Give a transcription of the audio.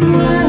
Bye.